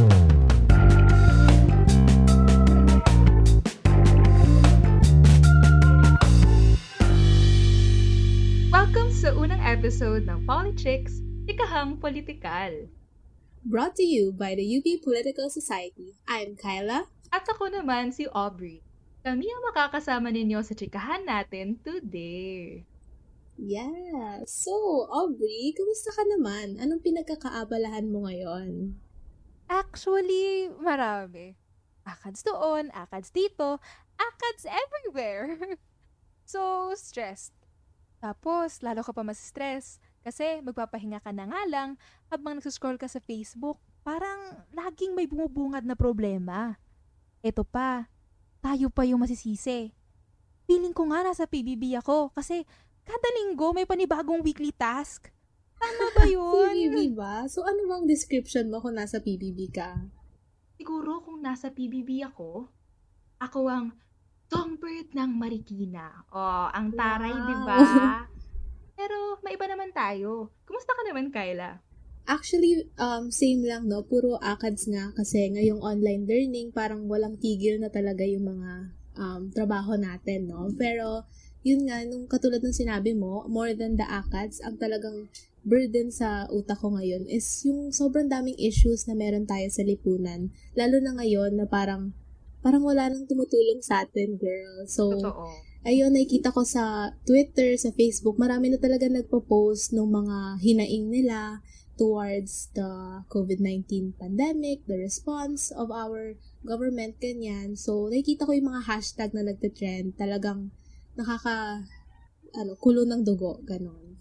Welcome sa unang episode ng Politics, Ikahang Politikal. Brought to you by the UP Political Society. I'm Kyla. At ako naman si Aubrey. Kami ang makakasama ninyo sa chikahan natin today. Yeah. So, Aubrey, kumusta ka naman? Anong pinagkakaabalahan mo ngayon? Actually, marami. Akads doon, akads dito, akads everywhere. so, stressed. Tapos, lalo ka pa mas-stress kasi magpapahinga ka na nga lang habang nagsuscroll ka sa Facebook. Parang laging may bumubungad na problema. Ito pa, tayo pa yung masisisi. Feeling ko nga nasa PBB ako kasi kada linggo may panibagong weekly task. Tama ba yun? PBB ba? So, ano bang description mo kung nasa PBB ka? Siguro kung nasa PBB ako, ako ang songbird ng Marikina. Oh, ang taray, Wow. di ba? Pero maiba naman tayo. Kumusta ka naman, Kyla? Actually, um, same lang, no? Puro ACADS nga kasi ngayong online learning, parang walang tigil na talaga yung mga um, trabaho natin, no? Pero, yun nga, nung katulad ng sinabi mo, more than the ACADS, ang talagang burden sa utak ko ngayon is yung sobrang daming issues na meron tayo sa lipunan. Lalo na ngayon na parang, parang wala nang tumutulong sa atin, girl. So, Totoo. ayun, nakikita ko sa Twitter, sa Facebook, marami na talaga nagpo-post ng mga hinaing nila towards the COVID-19 pandemic, the response of our government, ganyan. So, nakikita ko yung mga hashtag na nagte-trend, talagang nakaka, ano, kulo ng dugo, ganon.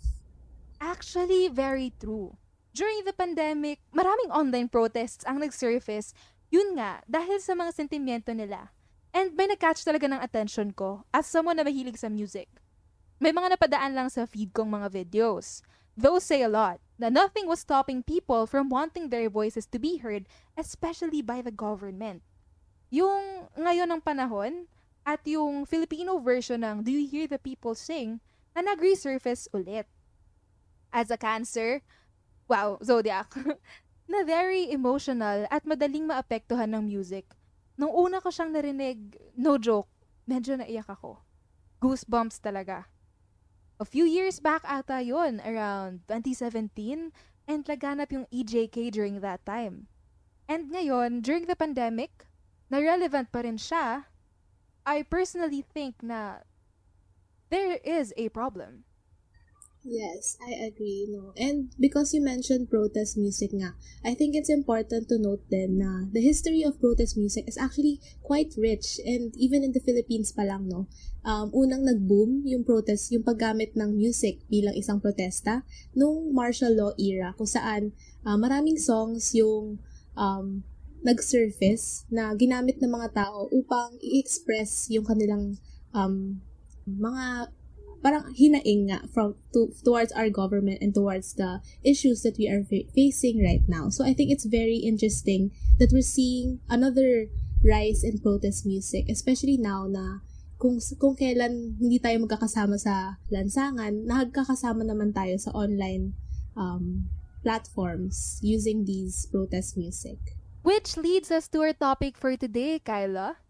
Actually, very true. During the pandemic, maraming online protests ang nag-surface. Yun nga, dahil sa mga sentimiento nila. And may nag-catch talaga ng attention ko as someone na mahilig sa music. May mga napadaan lang sa feed kong mga videos. Those say a lot, na nothing was stopping people from wanting their voices to be heard, especially by the government. Yung ngayon ng panahon, at yung Filipino version ng Do You Hear the People Sing na nag-resurface ulit as a cancer, wow, zodiac, na very emotional at madaling maapektuhan ng music. Nung una ko siyang narinig, no joke, medyo naiyak ako. Goosebumps talaga. A few years back ata yon around 2017, and laganap yung EJK during that time. And ngayon, during the pandemic, na relevant pa rin siya, I personally think na there is a problem. Yes, I agree, no. And because you mentioned protest music nga, I think it's important to note then na the history of protest music is actually quite rich and even in the Philippines pa lang, no. Um, unang nag-boom yung protest, yung paggamit ng music bilang isang protesta nung martial law era kung saan uh, maraming songs yung um, nag-surface na ginamit ng mga tao upang i-express yung kanilang um, mga parang hinaing nga from to, towards our government and towards the issues that we are fa- facing right now. So I think it's very interesting that we're seeing another rise in protest music, especially now na kung kung kailan hindi tayo magkakasama sa lansangan, nagkakasama naman tayo sa online um, platforms using these protest music. Which leads us to our topic for today, Kyla.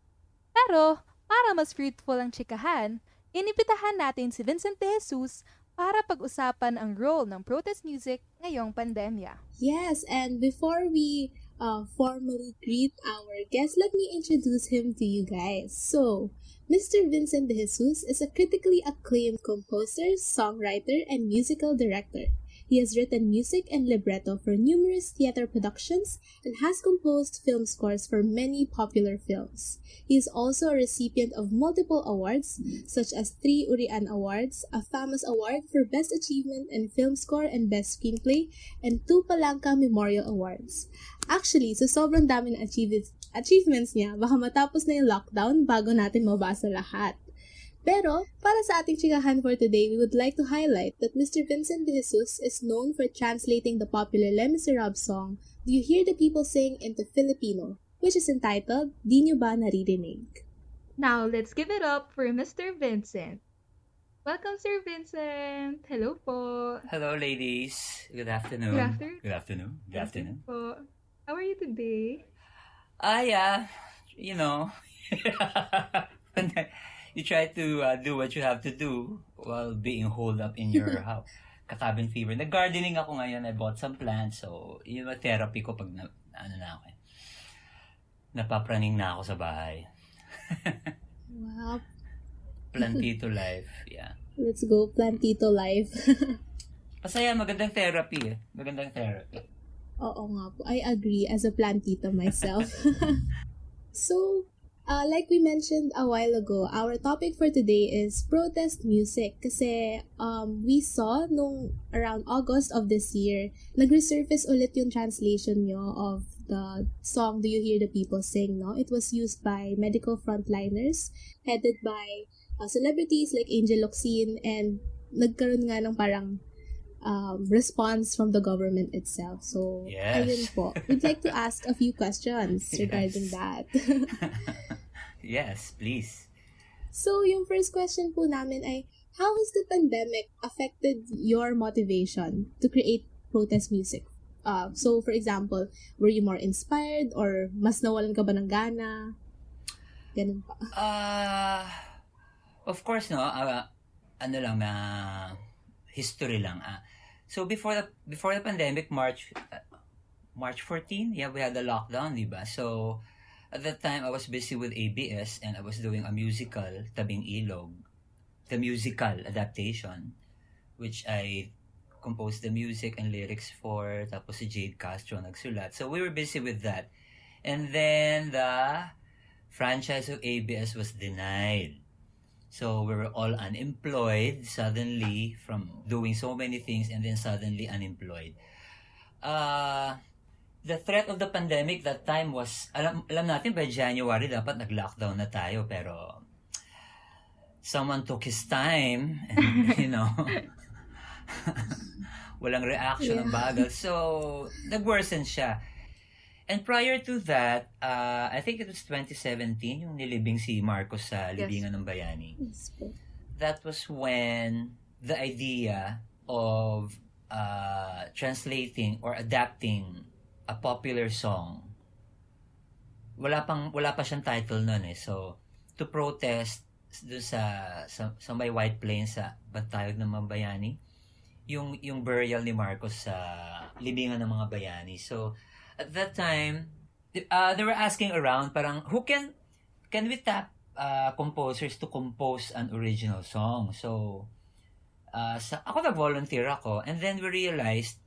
Pero, para mas fruitful ang chikahan, inibitahan natin si Vincent de Jesus para pag-usapan ang role ng protest music ngayong pandemya. Yes, and before we uh, formally greet our guest, let me introduce him to you guys. So, Mr. Vincent de Jesus is a critically acclaimed composer, songwriter, and musical director. He has written music and libretto for numerous theater productions and has composed film scores for many popular films. He is also a recipient of multiple awards, such as three Urian Awards, a famous award for Best Achievement in Film Score and Best Screenplay, and two Palanca Memorial Awards. Actually, sa sobrang dami achievements, achievements niya, baka matapos na yung lockdown bago natin mabasa lahat. Pero, para sa ating chikahan for today, we would like to highlight that Mr. Vincent de Jesus is known for translating the popular Les Miserables song, Do You Hear the People Sing into Filipino, which is entitled, Di Nyo Ba Naririnig? Now, let's give it up for Mr. Vincent. Welcome, Sir Vincent! Hello po! Hello, ladies. Good afternoon. Good afternoon. Good afternoon. Good afternoon. po. How are you today? Ah, yeah. You know, you try to uh, do what you have to do while being holed up in your house. Kakabin fever. Nag-gardening ako ngayon. I bought some plants. So, yun yung therapy ko pag na, ano na ako. eh. Napapraning na ako sa bahay. Wow. Plantito life. Yeah. Let's go plantito life. Masaya, magandang therapy eh. Magandang therapy. Oo nga po. I agree as a plantita myself. so, uh, like we mentioned a while ago, our topic for today is protest music. Kasi um, we saw nung around August of this year, nag-resurface ulit yung translation nyo of the song Do You Hear the People Sing, no? It was used by medical frontliners, headed by uh, celebrities like Angel Locsin, and nagkaroon nga ng parang um, response from the government itself. So, Yes. ayun po. We'd like to ask a few questions regarding Yes. that. yes, please. so, yung first question po namin ay, how has the pandemic affected your motivation to create protest music? Uh, so, for example, were you more inspired or mas nawalan ka ba ng gana? Ganun pa. Uh, of course, no. Uh, ano lang na history lang. Ah. So before the before the pandemic, March uh, March 14, yeah, we had the lockdown, di ba? So at that time, I was busy with ABS and I was doing a musical, Tabing Ilog, the musical adaptation, which I composed the music and lyrics for. Tapos si Jade Castro nagsulat. So we were busy with that. And then the franchise of ABS was denied. So we were all unemployed suddenly from doing so many things and then suddenly unemployed. Uh, the threat of the pandemic that time was, alam, alam natin by January dapat nag-lockdown na tayo pero someone took his time and, you know, walang reaction ng bagal. So, nag-worsen siya. And prior to that, uh, I think it was 2017, yung nilibing si Marcos sa Yes. Libingan ng Bayani. Yes. That was when the idea of uh, translating or adapting a popular song, wala pang wala pa siyang title noon eh. So, to protest doon sa, sa sa may White Plains sa Bantayog ng mga Bayani, yung yung burial ni Marcos sa libingan ng mga bayani. So, at that time, uh, they were asking around parang who can can we tap uh, composers to compose an original song. So, uh, sa, ako nag-volunteer ako and then we realized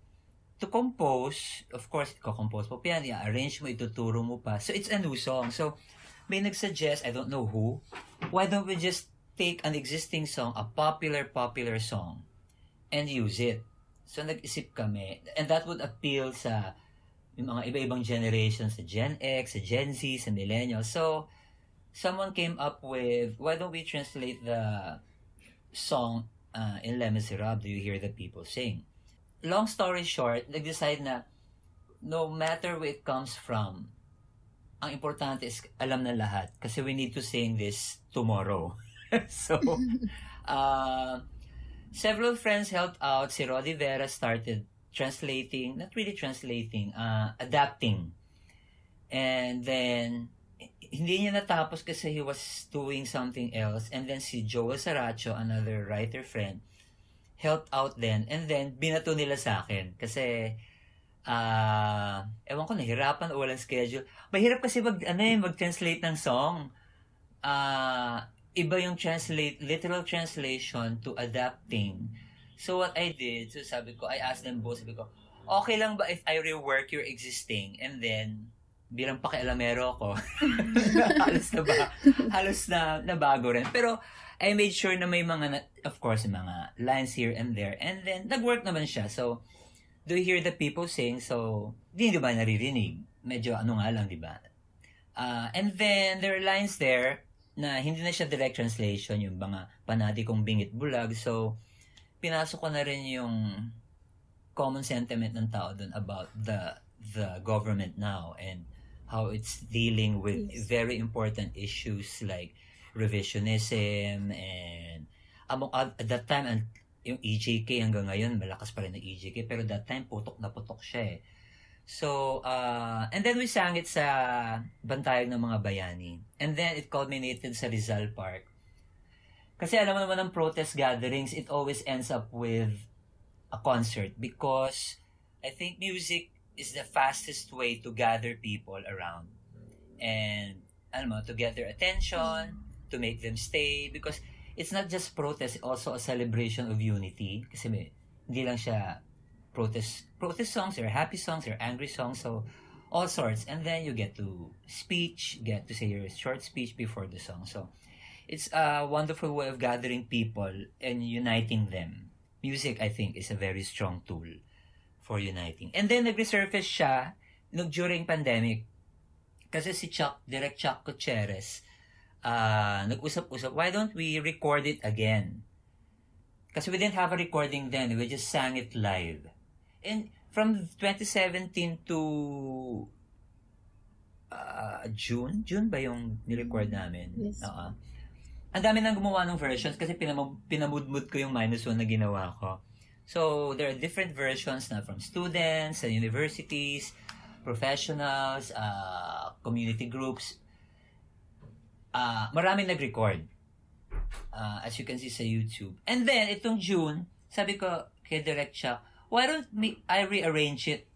to compose, of course, ko-compose mo pa yan, i-arrange mo, ituturo mo pa. So, it's a new song. So, may nag-suggest, I don't know who, why don't we just take an existing song, a popular, popular song, and use it. So, nag-isip kami, and that would appeal sa yung mga iba-ibang generations, sa Gen X, sa Gen Z, sa Millennials. So, someone came up with, why don't we translate the song uh, in Les Miserables, Do You Hear the People Sing? Long story short, nag-decide na no matter where it comes from, ang importante is alam na lahat kasi we need to sing this tomorrow. so, uh, several friends helped out. Si Roddy Vera started translating, not really translating, uh, adapting. And then, hindi niya natapos kasi he was doing something else. And then si Joel Saracho, another writer friend, helped out then. And then, binato nila sa akin. Kasi, ah, ewan ko, nahirapan o walang schedule. Mahirap kasi mag, ano eh, mag-translate ng song. Ah, iba yung translate, literal translation to adapting. So what I did, so sabi ko, I asked them both, sabi ko, okay lang ba if I rework your existing and then bilang pakialamero ako, halos na ba, halos na nabago rin. Pero I made sure na may mga, of course, mga lines here and there. And then, nag-work naman siya. So, do you hear the people sing? So, di ba naririnig? Medyo ano nga lang, di ba? Uh, and then, there are lines there na hindi na siya direct translation, yung mga panati kong bingit bulag. So, pinasok ko na rin yung common sentiment ng tao dun about the the government now and how it's dealing with Yes. very important issues like revisionism and among at at that time and yung EJK hanggang ngayon malakas pa rin ang EJK pero that time putok na putok siya eh. So, uh, and then we sang it sa Bantayog ng mga bayani. And then it culminated sa Rizal Park. Kasi alam mo naman ng protest gatherings, it always ends up with a concert because I think music is the fastest way to gather people around. And, alam mo, to get their attention, to make them stay. Because it's not just protest, it's also a celebration of unity. Kasi may, hindi lang siya protest protest songs or happy songs or angry songs so all sorts and then you get to speech get to say your short speech before the song so it's a wonderful way of gathering people and uniting them. Music i think is a very strong tool for uniting. And then nag-resurface siya nung during pandemic. Kasi si Chuck direct Chuck Gutierrez uh, nag-usap-usap why don't we record it again? Kasi we didn't have a recording then. We just sang it live. And from 2017 to uh, June, June ba yung nirecord namin? Yes. Oo. Ang dami nang gumawa ng versions kasi pinam- pinamudmud ko yung minus one na ginawa ko. So, there are different versions na from students, and universities, professionals, uh, community groups. Uh, maraming nag-record. Uh, as you can see sa YouTube. And then, itong June, sabi ko kay Direct Chuck, why don't me, I rearrange it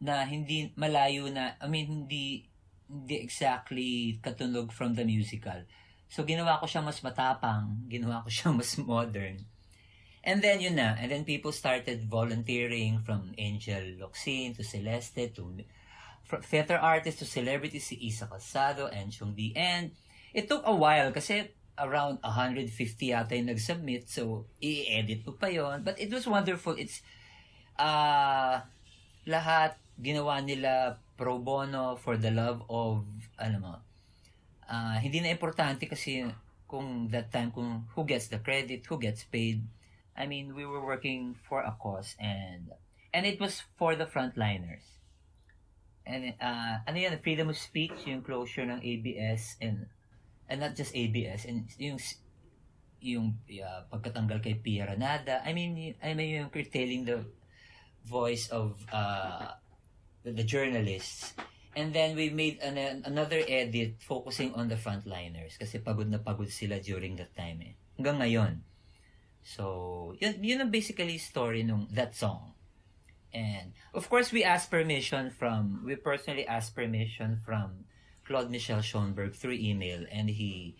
na hindi malayo na, I mean, hindi, hindi exactly katunog from the musical. So, ginawa ko siya mas matapang, ginawa ko siya mas modern. And then, yun na. And then, people started volunteering from Angel Locsin to Celeste to from theater artist to celebrities si Isa Calzado and Chung Di. And it took a while kasi around 150 yata yung nag-submit. So, i-edit ko pa yon But it was wonderful. It's, uh, lahat ginawa nila pro bono for the love of, ano mo, uh, hindi na importante kasi kung that time, kung who gets the credit, who gets paid. I mean, we were working for a cause and and it was for the frontliners. And uh, ano yan, freedom of speech, yung closure ng ABS and and not just ABS and yung yung uh, pagkatanggal kay Pia Ranada I mean I mean yung curtailing the voice of uh, the, the journalists and then we made an, another edit focusing on the frontliners kasi pagod na pagod sila during that time eh hanggang ngayon so yun, yun ang basically story nung that song and of course we asked permission from we personally asked permission from Claude Michel Schoenberg through email and he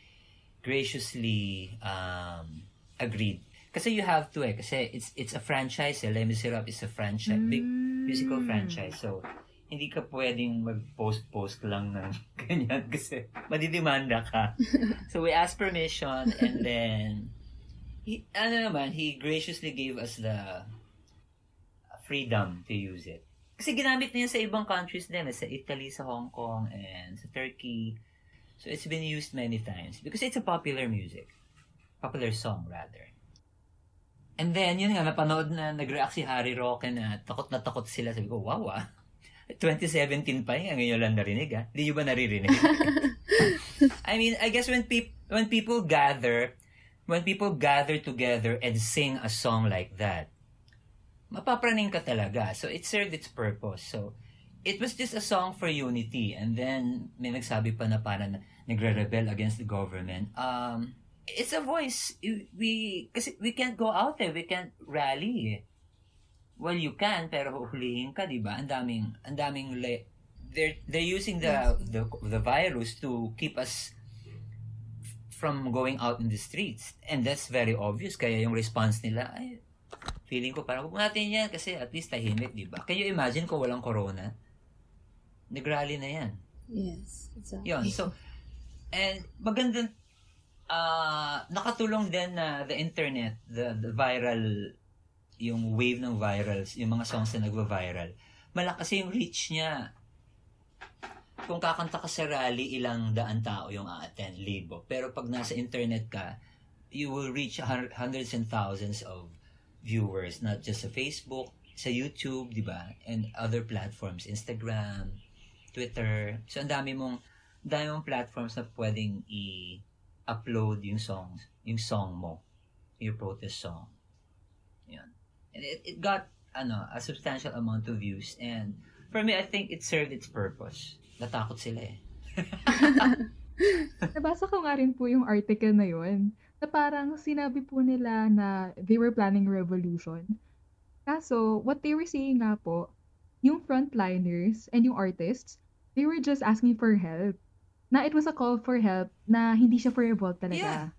graciously um, agreed. Kasi you have to eh, kasi it's it's a franchise eh. Les Miserables is a franchise, big musical franchise. So, hindi ka pwedeng mag-post-post lang ng ganyan kasi madidimanda ka. so, we asked permission and then he, ano naman, he graciously gave us the freedom to use it. Kasi ginamit niya sa ibang countries din, eh, sa Italy, sa Hong Kong, and sa Turkey. So it's been used many times because it's a popular music. Popular song, rather. And then, yun nga, napanood na nag-react si Harry Roque na takot na takot sila. Sabi ko, wow ah. 2017 pa yun, ngayon lang narinig ah. Hindi nyo ba naririnig? I mean, I guess when, peop- when people gather, when people gather together and sing a song like that, mapapraning ka talaga. So, it served its purpose. So, it was just a song for unity. And then, may nagsabi pa na parang nagre-rebel against the government. Um, it's a voice. We, kasi we can't go out there. We can't rally. Well, you can, pero huhulihin ka, di ba? Ang daming, ang daming, le- they're, they're using the, the, the virus to keep us from going out in the streets. And that's very obvious. Kaya yung response nila, ay, feeling ko parang huwag natin yan kasi at least tahimik, di ba? Can you imagine kung walang corona? Nag-rally na yan. Yes, exactly. Yun, so, and maganda, uh, nakatulong din na the internet, the, the viral, yung wave ng virals, yung mga songs na nagva-viral, malakas yung reach niya. Kung kakanta ka sa rally, ilang daan tao yung a-attend, libo. Pero pag nasa internet ka, you will reach hundreds and thousands of viewers, not just sa Facebook, sa YouTube, di ba? And other platforms, Instagram, Twitter. So, ang dami mong, dami mong platforms na pwedeng i-upload yung songs, yung song mo, your protest song. Yan. And it, it got, ano, a substantial amount of views and For me, I think it served its purpose. Natakot sila eh. Nabasa ko nga rin po yung article na yun, na parang sinabi po nila na they were planning revolution. Kaso, what they were saying nga po, yung frontliners and yung artists, they were just asking for help. Na it was a call for help na hindi siya for revolt talaga.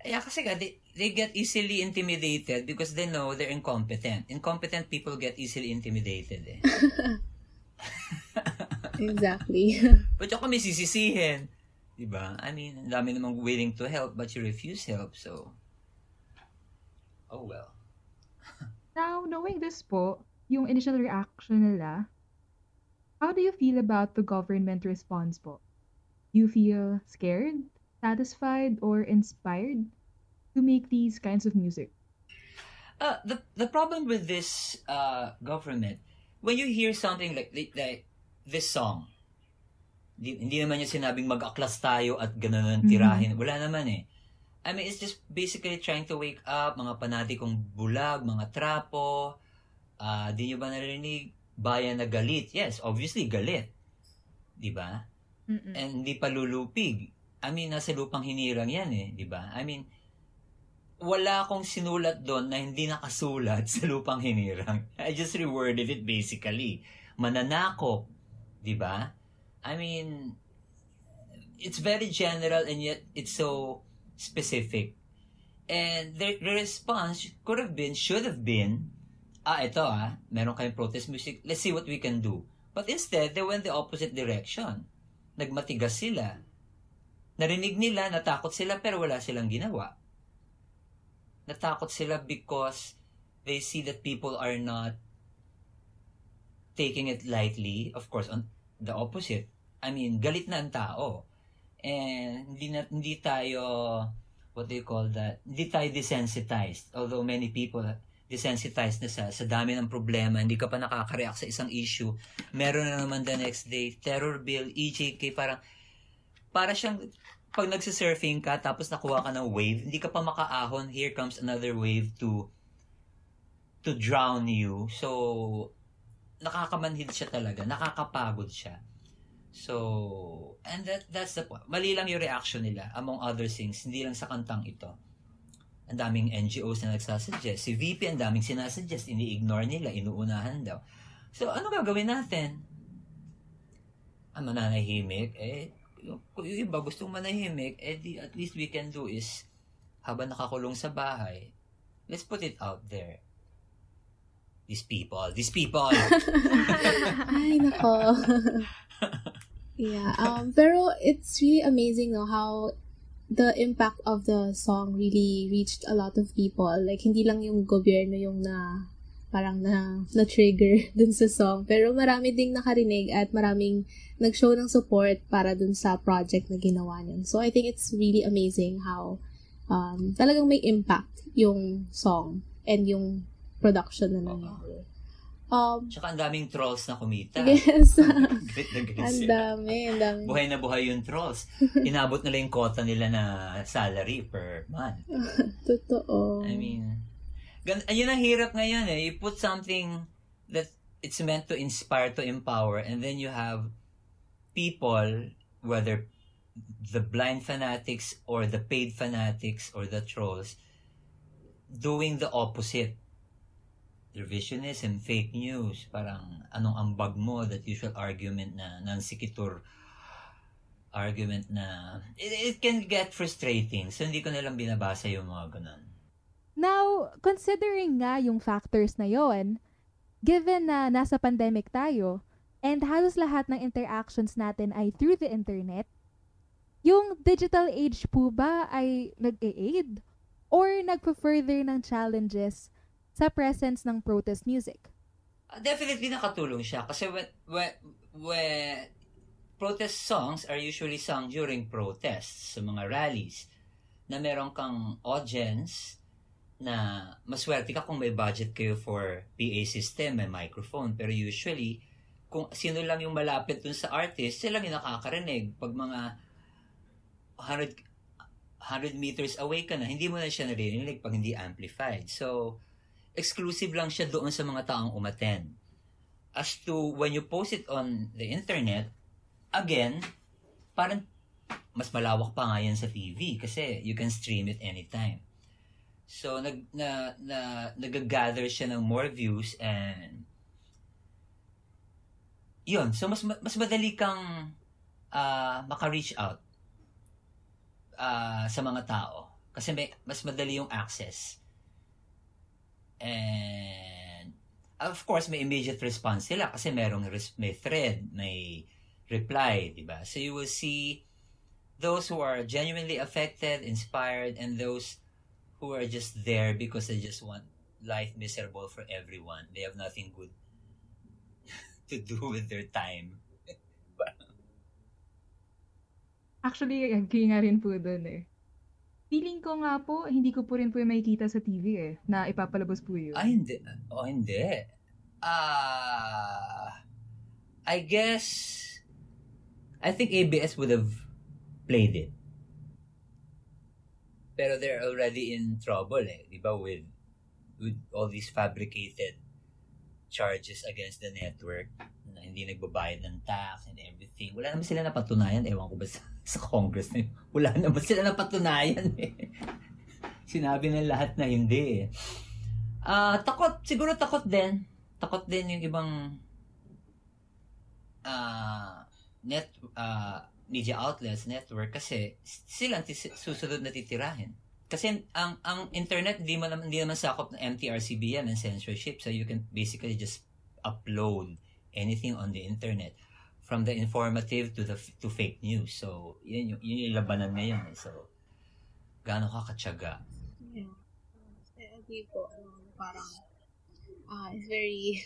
Yeah, kasi nga, they, they get easily intimidated because they know they're incompetent. Incompetent people get easily intimidated eh. Exactly. But yung kami sisisihin. Diba? I mean, ang dami namang willing to help but you refuse help, so... Oh well. Now, knowing this po, yung initial reaction nila, how do you feel about the government response po? You feel scared, satisfied, or inspired to make these kinds of music? Uh, the the problem with this uh, government, when you hear something like like this song, hindi, hindi naman niya sinabing mag-aklas tayo at ganun ang tirahin. Wala naman eh. I mean, it's just basically trying to wake up, mga panatikong bulag, mga trapo. Ah, di nyo ba narinig? Bayan na galit. Yes, obviously galit. Di ba? And hindi pa lulupig. I mean, nasa lupang hinirang yan eh, di ba? I mean, wala akong sinulat doon na hindi nakasulat sa lupang hinirang. I just reworded it basically. Mananakop, di ba? I mean, it's very general and yet it's so specific. And the, the response could have been, should have been, ah, ito ah, meron kayong protest music, let's see what we can do. But instead, they went the opposite direction. Nagmatigas sila. Narinig nila, natakot sila, pero wala silang ginawa. Natakot sila because they see that people are not taking it lightly. Of course, on the opposite. I mean, galit na ang tao. And hindi, na, hindi tayo, what do you call that? Hindi tayo desensitized. Although many people desensitized na sa, sa dami ng problema, hindi ka pa nakaka-react sa isang issue. Meron na naman the next day, terror bill, EJK, parang, para siyang, pag nagsisurfing ka, tapos nakuha ka ng wave, hindi ka pa makaahon, here comes another wave to, to drown you. So, nakakamanhid siya talaga, nakakapagod siya. So, and that that's the point. Mali lang yung reaction nila, among other things, hindi lang sa kantang ito. Ang daming NGOs na nagsasuggest. Si VP, ang daming sinasuggest. Ini-ignore nila, inuunahan daw. So, ano gagawin natin? Ang mananahimik, eh, yung, yung iba gustong manahimik, eh, di, at least we can do is, habang nakakulong sa bahay, let's put it out there. These people, these people. Ay, nako. yeah, um, pero it's really amazing no, how the impact of the song really reached a lot of people. Like, hindi lang yung gobyerno yung na parang na, na-trigger dun sa song. Pero marami ding nakarinig at maraming nag-show ng support para dun sa project na ginawa niyan. So, I think it's really amazing how um, talagang may impact yung song and yung production na nangyari. Um, Tsaka ang daming trolls na kumita. yes. Galit na galit ang dami, ang dami. Buhay na buhay yung trolls. Inabot nila yung quota nila na salary per month. Totoo. I mean, gan ayun ang hirap ngayon eh. You put something that it's meant to inspire, to empower, and then you have people, whether the blind fanatics or the paid fanatics or the trolls, doing the opposite. Revisionism, fake news, parang anong ambag mo, that usual argument na Nancy Kitur argument na it, it can get frustrating. So, hindi ko nalang binabasa yung mga ganun. Now, considering nga yung factors na yon, given na nasa pandemic tayo, and halos lahat ng interactions natin ay through the internet, yung digital age po ba ay nag-aid? Or nagpo-further ng challenges sa presence ng protest music? Uh, definitely nakatulong siya kasi when, when, when protest songs are usually sung during protests sa mga rallies na meron kang audience na maswerte ka kung may budget kayo for PA system, may microphone. Pero usually, kung sino lang yung malapit dun sa artist, sila lang yung nakakarinig. Pag mga 100, 100 meters away ka na, hindi mo na siya narinig pag hindi amplified. So, exclusive lang siya doon sa mga taong umaten. as to when you post it on the internet, again, parang mas malawak pa nga yan sa TV kasi you can stream it anytime. So, nag, na, na, nag-gather siya ng more views and yun. So, mas, mas madali kang uh, maka-reach out uh, sa mga tao. Kasi may, mas madali yung access. And, of course, may immediate response sila kasi merong res- may thread, may reply, di ba? So, you will see those who are genuinely affected, inspired, and those who are just there because they just want life miserable for everyone. They have nothing good to do with their time. Actually, agree nga rin po doon eh. Feeling ko nga po, hindi ko po rin po yung makikita sa TV eh, na ipapalabas po yun. Ah, hindi. Oh, hindi. Ah, uh, I guess, I think ABS would have played it. Pero they're already in trouble eh, di ba, with, with all these fabricated charges against the network na hindi nagbabayad ng tax and everything. Wala naman sila napatunayan. Ewan ko ba sa, sa Congress na yun. Wala naman sila napatunayan eh. Sinabi ng lahat na hindi eh. Uh, takot, siguro takot din. Takot din yung ibang uh, net uh, media outlets, network kasi sila susunod na titirahin. Kasi ang ang internet hindi man hindi naman sakop ng MTRCBM and censorship so you can basically just upload anything on the internet from the informative to the to fake news. So yun yung, yun yung labanan ngayon. Eh. So gaano ka katyaga? Yeah. I agree po. Um, parang uh, it's very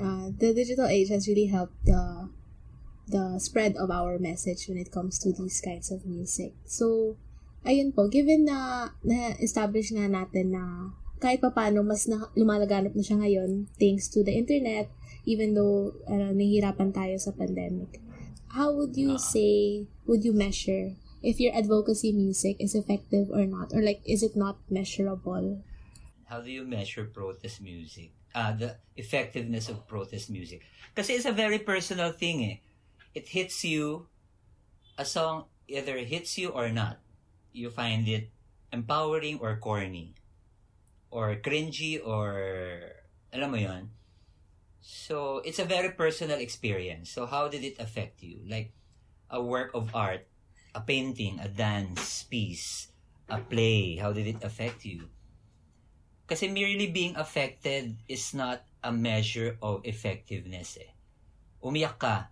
uh, the digital age has really helped the the spread of our message when it comes to these kinds of music. So ayun po, given na na-establish nga natin na kahit pa paano mas na, lumalaganap na siya ngayon thanks to the internet, even though uh, nahihirapan tayo sa pandemic. How would you uh, say, would you measure if your advocacy music is effective or not? Or like, is it not measurable? How do you measure protest music? Uh, the effectiveness of protest music. Kasi it's a very personal thing eh. It hits you, a song either hits you or not you find it empowering or corny or cringy or alam mo yon so it's a very personal experience. So how did it affect you? Like a work of art a painting a dance piece a play how did it affect you? Kasi merely being affected is not a measure of effectiveness eh. Umiyak ka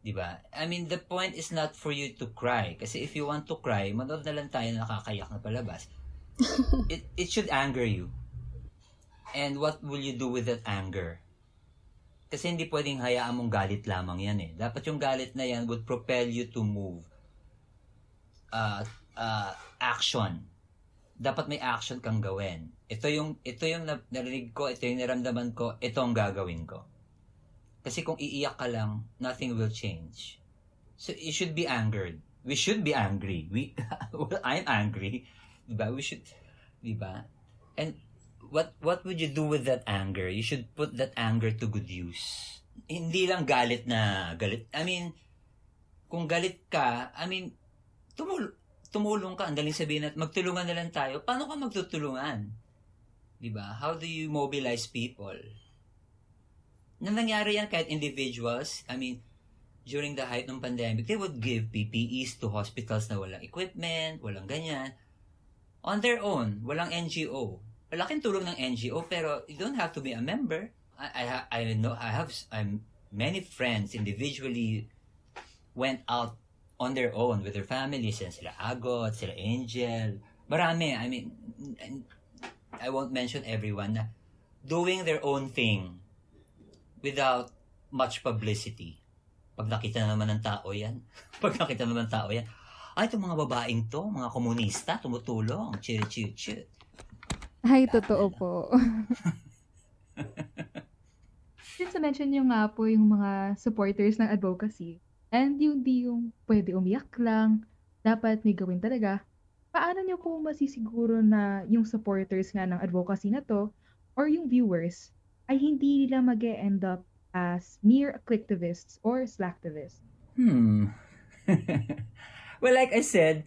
'Di ba? I mean, the point is not for you to cry. Kasi if you want to cry, manood na lang tayo na nakakayak na palabas. it, it should anger you. And what will you do with that anger? Kasi hindi pwedeng hayaan mong galit lamang yan eh. Dapat yung galit na yan would propel you to move. Uh, uh, action. Dapat may action kang gawin. Ito yung, ito yung narinig ko, ito yung naramdaman ko, ito ang gagawin ko. Kasi kung iiyak ka lang, nothing will change. So, you should be angered. We should be angry. We, well, I'm angry. Diba? We should, diba? And what what would you do with that anger? You should put that anger to good use. Hindi lang galit na galit. I mean, kung galit ka, I mean, tumul tumulong ka, ang daling sabihin at magtulungan na lang tayo. Paano ka magtutulungan? 'Di ba? How do you mobilize people? Na nangyari yan kahit individuals, I mean, during the height ng pandemic, they would give PPEs to hospitals na walang equipment, walang ganyan. On their own, walang NGO. Malaking tulong ng NGO, pero you don't have to be a member. I, I, I know, I have I'm, many friends individually went out on their own with their families. Yan sila Agot, sila Angel. Marami. I mean, I won't mention everyone na doing their own thing without much publicity. Pag nakita naman ng tao yan, pag nakita naman ng tao yan, ay, itong mga babaeng to, mga komunista, tumutulong, chir chir chir Ay, totoo po. Since mention nyo nga po yung mga supporters ng advocacy, and yung di yung pwede umiyak lang, dapat may gawin talaga, paano nyo po masisiguro na yung supporters nga ng advocacy na to, or yung viewers, ay hindi nila mag end up as mere clicktivists or slacktivists? Hmm. well, like I said,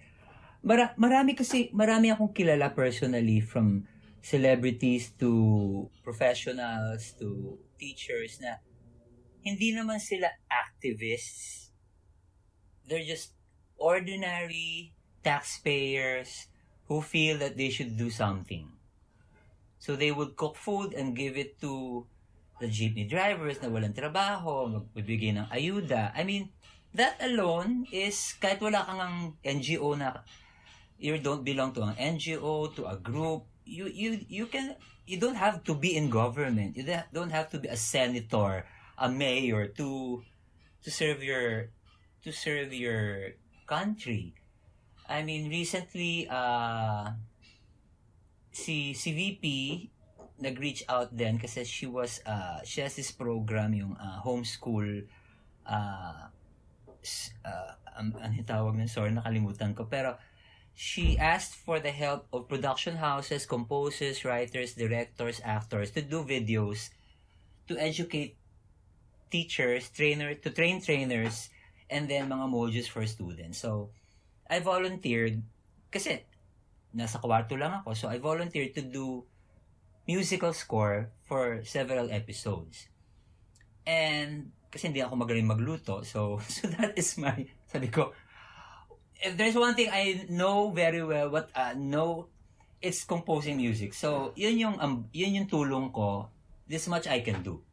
mara- marami kasi, marami akong kilala personally from celebrities to professionals to teachers na hindi naman sila activists. They're just ordinary taxpayers who feel that they should do something. So they would cook food and give it to the jeepney drivers na walang trabaho, magbibigay ng ayuda. I mean, that alone is kahit wala kang ang NGO na you don't belong to an NGO, to a group, you you you can you don't have to be in government. You don't have to be a senator, a mayor to to serve your to serve your country. I mean, recently, uh, si, si VP nag-reach out din kasi she was, uh, she has this program, yung uh, homeschool, uh, uh, um, ano tawag na, sorry, nakalimutan ko. Pero, she asked for the help of production houses, composers, writers, directors, actors to do videos to educate teachers, trainer, to train trainers, and then mga modules for students. So, I volunteered kasi nasa kwarto lang ako. So, I volunteered to do musical score for several episodes. And, kasi hindi ako magaling magluto. So, so that is my, sabi ko, if there's one thing I know very well, what, uh, know, it's composing music. So, yun yung, um, yun yung tulong ko. This much I can do.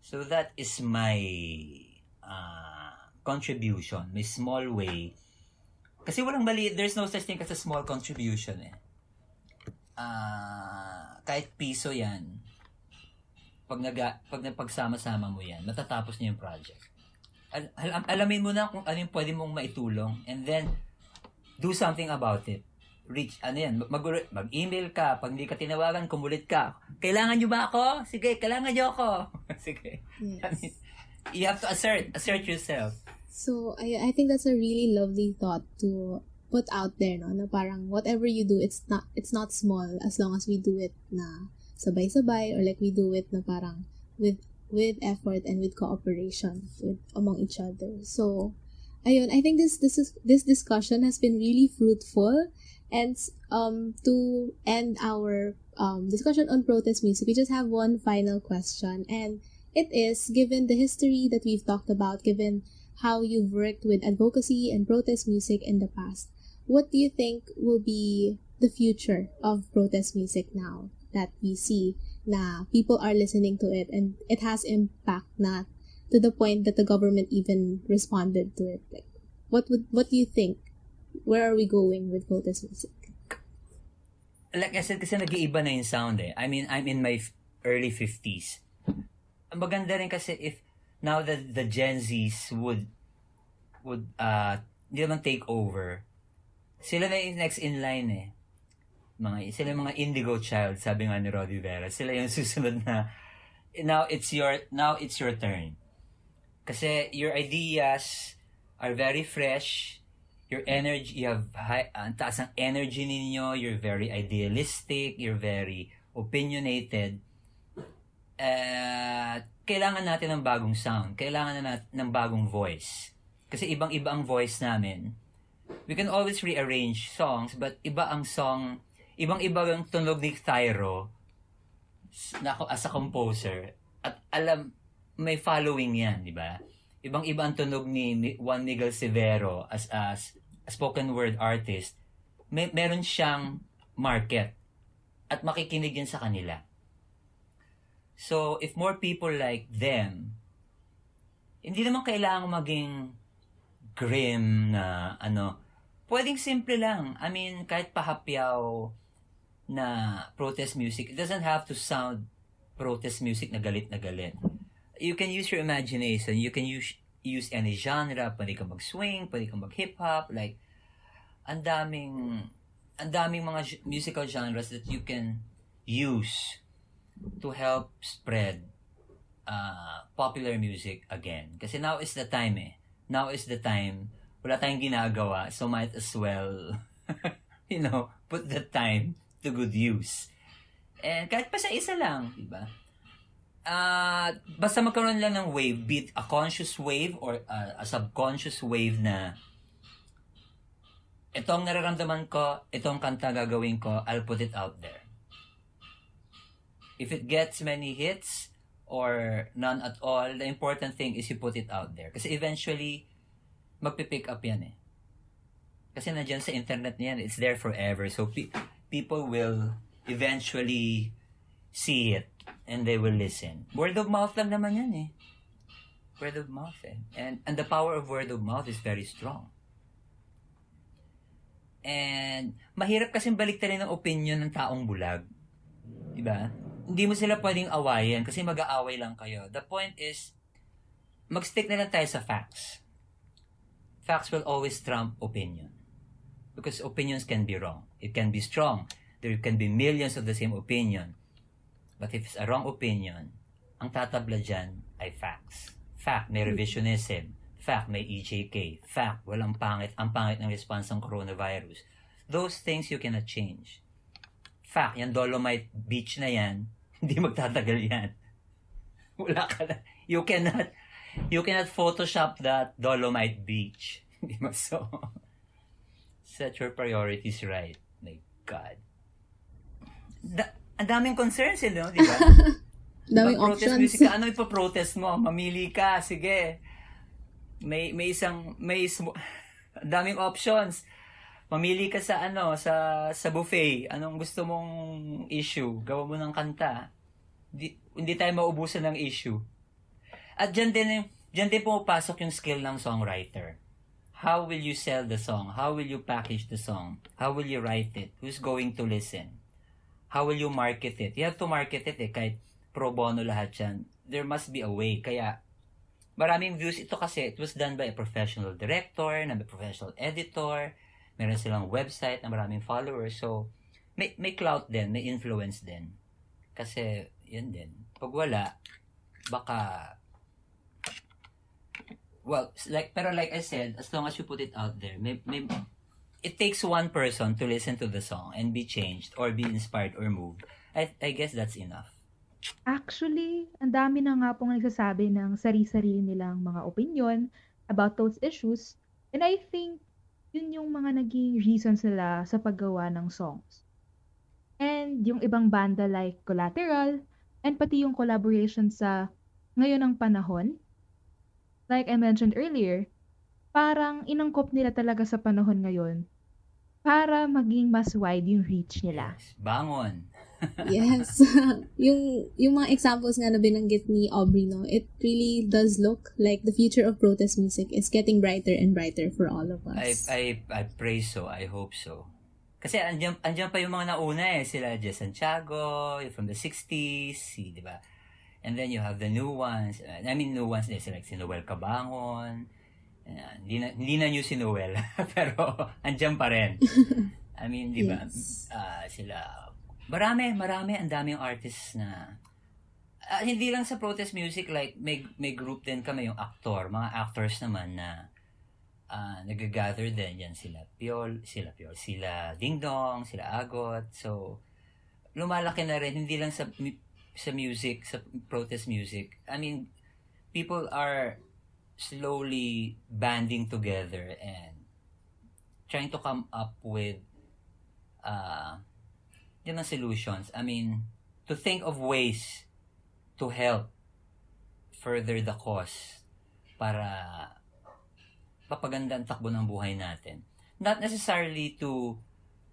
So, that is my, uh, contribution, my small way kasi walang mali, there's no such thing as a small contribution eh. Uh, kahit piso yan, pag, naga, pag napagsama-sama mo yan, matatapos niya yung project. Al- al- alamin mo na kung ano yung pwede mong maitulong and then do something about it. Reach, ano yan, mag- mag-email ka, pag hindi ka tinawagan, kumulit ka. Kailangan nyo ba ako? Sige, kailangan nyo ako. Sige. Yes. I mean, you have to assert, assert yourself. So, I, I think that's a really lovely thought to put out there, no? Na parang whatever you do, it's not, it's not small as long as we do it na sabay-sabay or like we do it na parang with, with effort and with cooperation with, among each other. So, ayun, I think this, this is, this discussion has been really fruitful and, um, to end our, um, discussion on protest music, we just have one final question and it is, given the history that we've talked about, given how you've worked with advocacy and protest music in the past. What do you think will be the future of protest music now that we see na people are listening to it and it has impact na to the point that the government even responded to it? Like, what would what do you think? Where are we going with protest music? Like I said, kasi nag-iiba na yung sound eh. I mean, I'm in my early 50s. Ang maganda rin kasi if now that the Gen Zs would would uh hindi naman take over. Sila na yung next in line eh. Mga sila yung mga indigo child, sabi nga ni Roddy Vera. Sila yung susunod na now it's your now it's your turn. Kasi your ideas are very fresh. Your energy, you have high, ang taas ng energy ninyo, you're very idealistic, you're very opinionated. Uh, kailangan natin ng bagong sound. Kailangan na natin ng bagong voice. Kasi ibang-iba ang voice namin. We can always rearrange songs, but iba ang song, ibang-iba ang tunog ni Thyro na ako as a composer. At alam, may following yan, di ba? Ibang-iba ang tunog ni Juan Miguel Severo as, as a spoken word artist. May, meron siyang market. At makikinig yan sa kanila. So, if more people like them, hindi naman kailangan maging grim na ano, pwedeng simple lang. I mean, kahit pahapyaw na protest music, it doesn't have to sound protest music na galit na galit. You can use your imagination. You can use use any genre. Pwede kang mag-swing, pwede kang mag-hip-hop. Like, ang daming, ang daming mga musical genres that you can use to help spread uh, popular music again. Kasi now is the time eh. Now is the time. Wala tayong ginagawa, so might as well, you know, put the time to good use. And kahit pa sa isa lang, di ba? uh, basta magkaroon lang ng wave, be it a conscious wave or uh, a subconscious wave na ito ang nararamdaman ko, ito kanta gagawin ko, I'll put it out there. If it gets many hits or none at all, the important thing is you put it out there. Kasi eventually, magpipick up yan eh. Kasi nandiyan sa internet niyan, it's there forever. So, pe- people will eventually see it and they will listen. Word of mouth lang naman yan eh. Word of mouth eh. And, and the power of word of mouth is very strong. And mahirap kasi baliktarin ang opinion ng taong bulag. Diba? Hindi mo sila pwedeng awayan kasi mag-aaway lang kayo. The point is, mag-stick na lang tayo sa facts. Facts will always trump opinion. Because opinions can be wrong. It can be strong. There can be millions of the same opinion. But if it's a wrong opinion, ang tatabla dyan ay facts. Fact, may revisionism. Fact, may EJK. Fact, walang pangit. Ang pangit ng response ng coronavirus. Those things you cannot change. Fact, yan Dolomite Beach na yan, hindi magtatagal yan. Wala ka na. You cannot, you cannot Photoshop that Dolomite Beach. Hindi mo so. Set your priorities right. My God. Da- ang daming concerns eh, no? Di ba? Daming options. music ka, ano ipoprotest mo? Mamili ka, sige. May may isang may daming options. Mamili ka sa ano, sa sa buffet. Anong gusto mong issue? Gawa mo ng kanta. Hindi, hindi tayo maubusan ng issue. At dyan din, dyan din pumapasok yung skill ng songwriter. How will you sell the song? How will you package the song? How will you write it? Who's going to listen? How will you market it? You have to market it eh, kahit pro bono lahat yan. There must be a way. Kaya, maraming views ito kasi it was done by a professional director, na professional editor, meron silang website na maraming followers. So, may, may clout din, may influence din. Kasi, yun din. Pag wala, baka, well, like, pero like I said, as long as you put it out there, may, may, it takes one person to listen to the song and be changed or be inspired or moved. I, I guess that's enough. Actually, ang dami na nga pong nagsasabi ng sari-sarili nilang mga opinion about those issues. And I think yun yung mga naging reasons nila sa paggawa ng songs. And yung ibang banda like Collateral, and pati yung collaboration sa ngayon ng panahon, like I mentioned earlier, parang inangkop nila talaga sa panahon ngayon para maging mas wide yung reach nila. Bangon. yes. yung yung mga examples nga na binanggit ni Aubrey, no, it really does look like the future of protest music is getting brighter and brighter for all of I, us. I, I pray so. I hope so. Kasi andyan, andyan pa yung mga nauna eh. Sila Jess Santiago, from the 60s, si, di ba? And then you have the new ones. Uh, I mean, new ones din. Sila like si Noel Cabangon. Uh, hindi, na, hindi na new si Noel. pero andyan pa rin. I mean, di ba? Yes. Ah, sila, marami, marami, ang daming artists na, ah, hindi lang sa protest music, like, may, may group din kami, yung actor, mga actors naman na, ah, nag-gather din, yan sila Piol, sila Piol, sila Ding Dong, sila Agot, so, lumalaki na rin, hindi lang sa, sa music, sa protest music, I mean, people are slowly banding together and trying to come up with uh, yun ang solutions. I mean, to think of ways to help further the cause para papaganda ang takbo ng buhay natin. Not necessarily to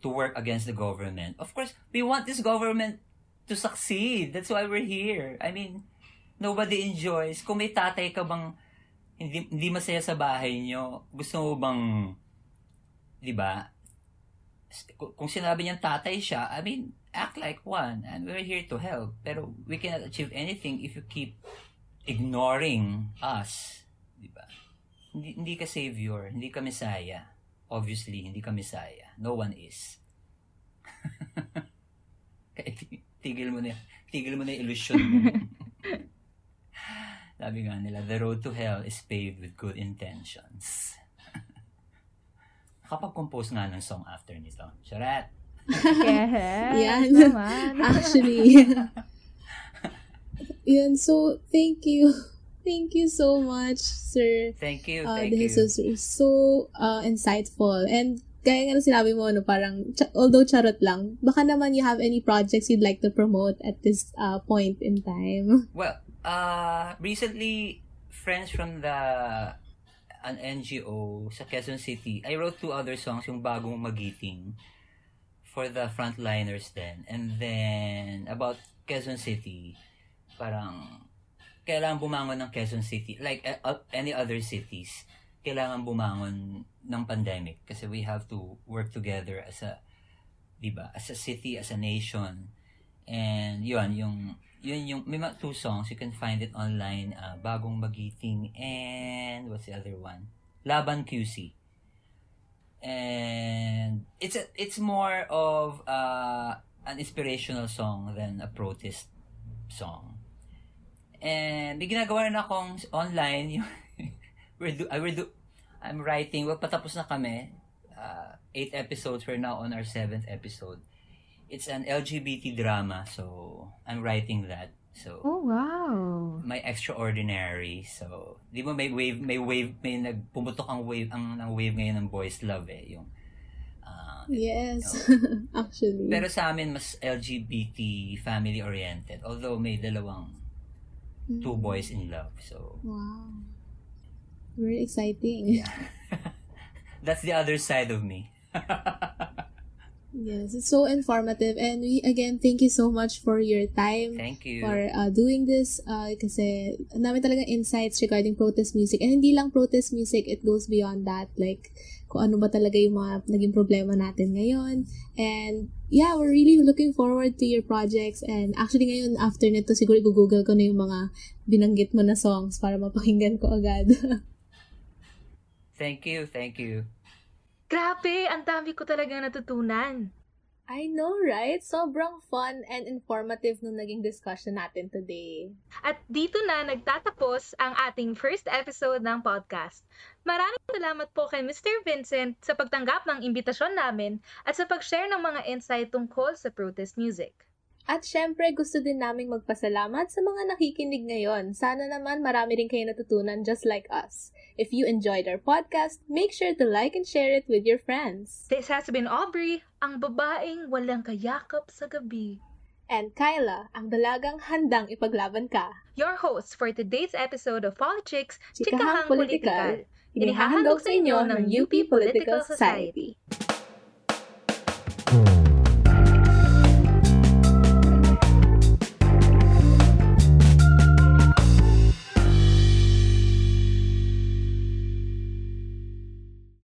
to work against the government. Of course, we want this government to succeed. That's why we're here. I mean, nobody enjoys. Kung may tatay ka bang hindi, hindi masaya sa bahay nyo, gusto mo bang, di ba, kung sinabi niyang tatay siya, I mean, act like one. And we're here to help. Pero we cannot achieve anything if you keep ignoring us. Di ba? Hindi, hindi ka savior. Hindi ka messiah. Obviously, hindi ka messiah. No one is. Tigil mo na, tigil mo na yung illusion mo. Sabi nga nila, the road to hell is paved with good intentions. Nakapag-compose nga ng song after nito. Charat! Yes, Yan. naman. Actually, Yun, so, thank you. Thank you so much, sir. Thank you, Uh, thank this you. is so uh, insightful. And gaya nga na sinabi mo, no, parang, ch- although charot lang, baka naman you have any projects you'd like to promote at this uh, point in time. Well, uh, recently, friends from the an NGO sa Quezon City, I wrote two other songs, yung bagong magiting for the frontliners then. And then, about Quezon City, parang, kailangan bumangon ng Quezon City, like uh, any other cities, kailangan bumangon ng pandemic kasi we have to work together as a, di ba, as a city, as a nation. And yun, yung, yun yung, may mga two songs, you can find it online, uh, Bagong Magiting and, what's the other one? Laban QC. And it's a, it's more of uh, an inspirational song than a protest song. And may ginagawa rin akong online, yung, we're do, I we're do, I'm writing, well, patapos na kami, uh, eight episodes, we're now on our seventh episode. It's an LGBT drama, so I'm writing that. So, Oh, wow. may extraordinary. So, di ba may wave, may wave, may nagpumutok ang wave, ang, ang wave ngayon ng boys love eh, yung, ah, yes, actually. pero sa amin, mas LGBT family oriented. Although may dalawang two Mm. boys in love. So, Wow. Very exciting. yeah. That's the other side of me. Yes, it's so informative. And we, again, thank you so much for your time. Thank you. for uh, doing this uh, kasi ang dami talaga insights regarding protest music and hindi lang protest music it goes beyond that like kung ano ba talaga yung mga naging problema natin ngayon and yeah we're really looking forward to your projects and actually ngayon after nito siguro i-google ko na yung mga binanggit mo na songs para mapakinggan ko agad Thank you, thank you. Grabe, ang dami ko talaga natutunan. I know right sobrang fun and informative nung naging discussion natin today At dito na nagtatapos ang ating first episode ng podcast. Maraming salamat po kay Mr. Vincent sa pagtanggap ng imbitasyon namin at sa pag-share ng mga insight tungkol sa protest music. At syempre, gusto din naming magpasalamat sa mga nakikinig ngayon. Sana naman marami rin kayo natutunan just like us. If you enjoyed our podcast, make sure to like and share it with your friends. This has been Aubrey, ang babaeng walang kayakap sa gabi. And Kyla, ang dalagang handang ipaglaban ka. Your host for today's episode of Politics, Chikahang Chikahang Politikal. Politikal. Inihahandog sa inyo ng UP Political Society. Hmm.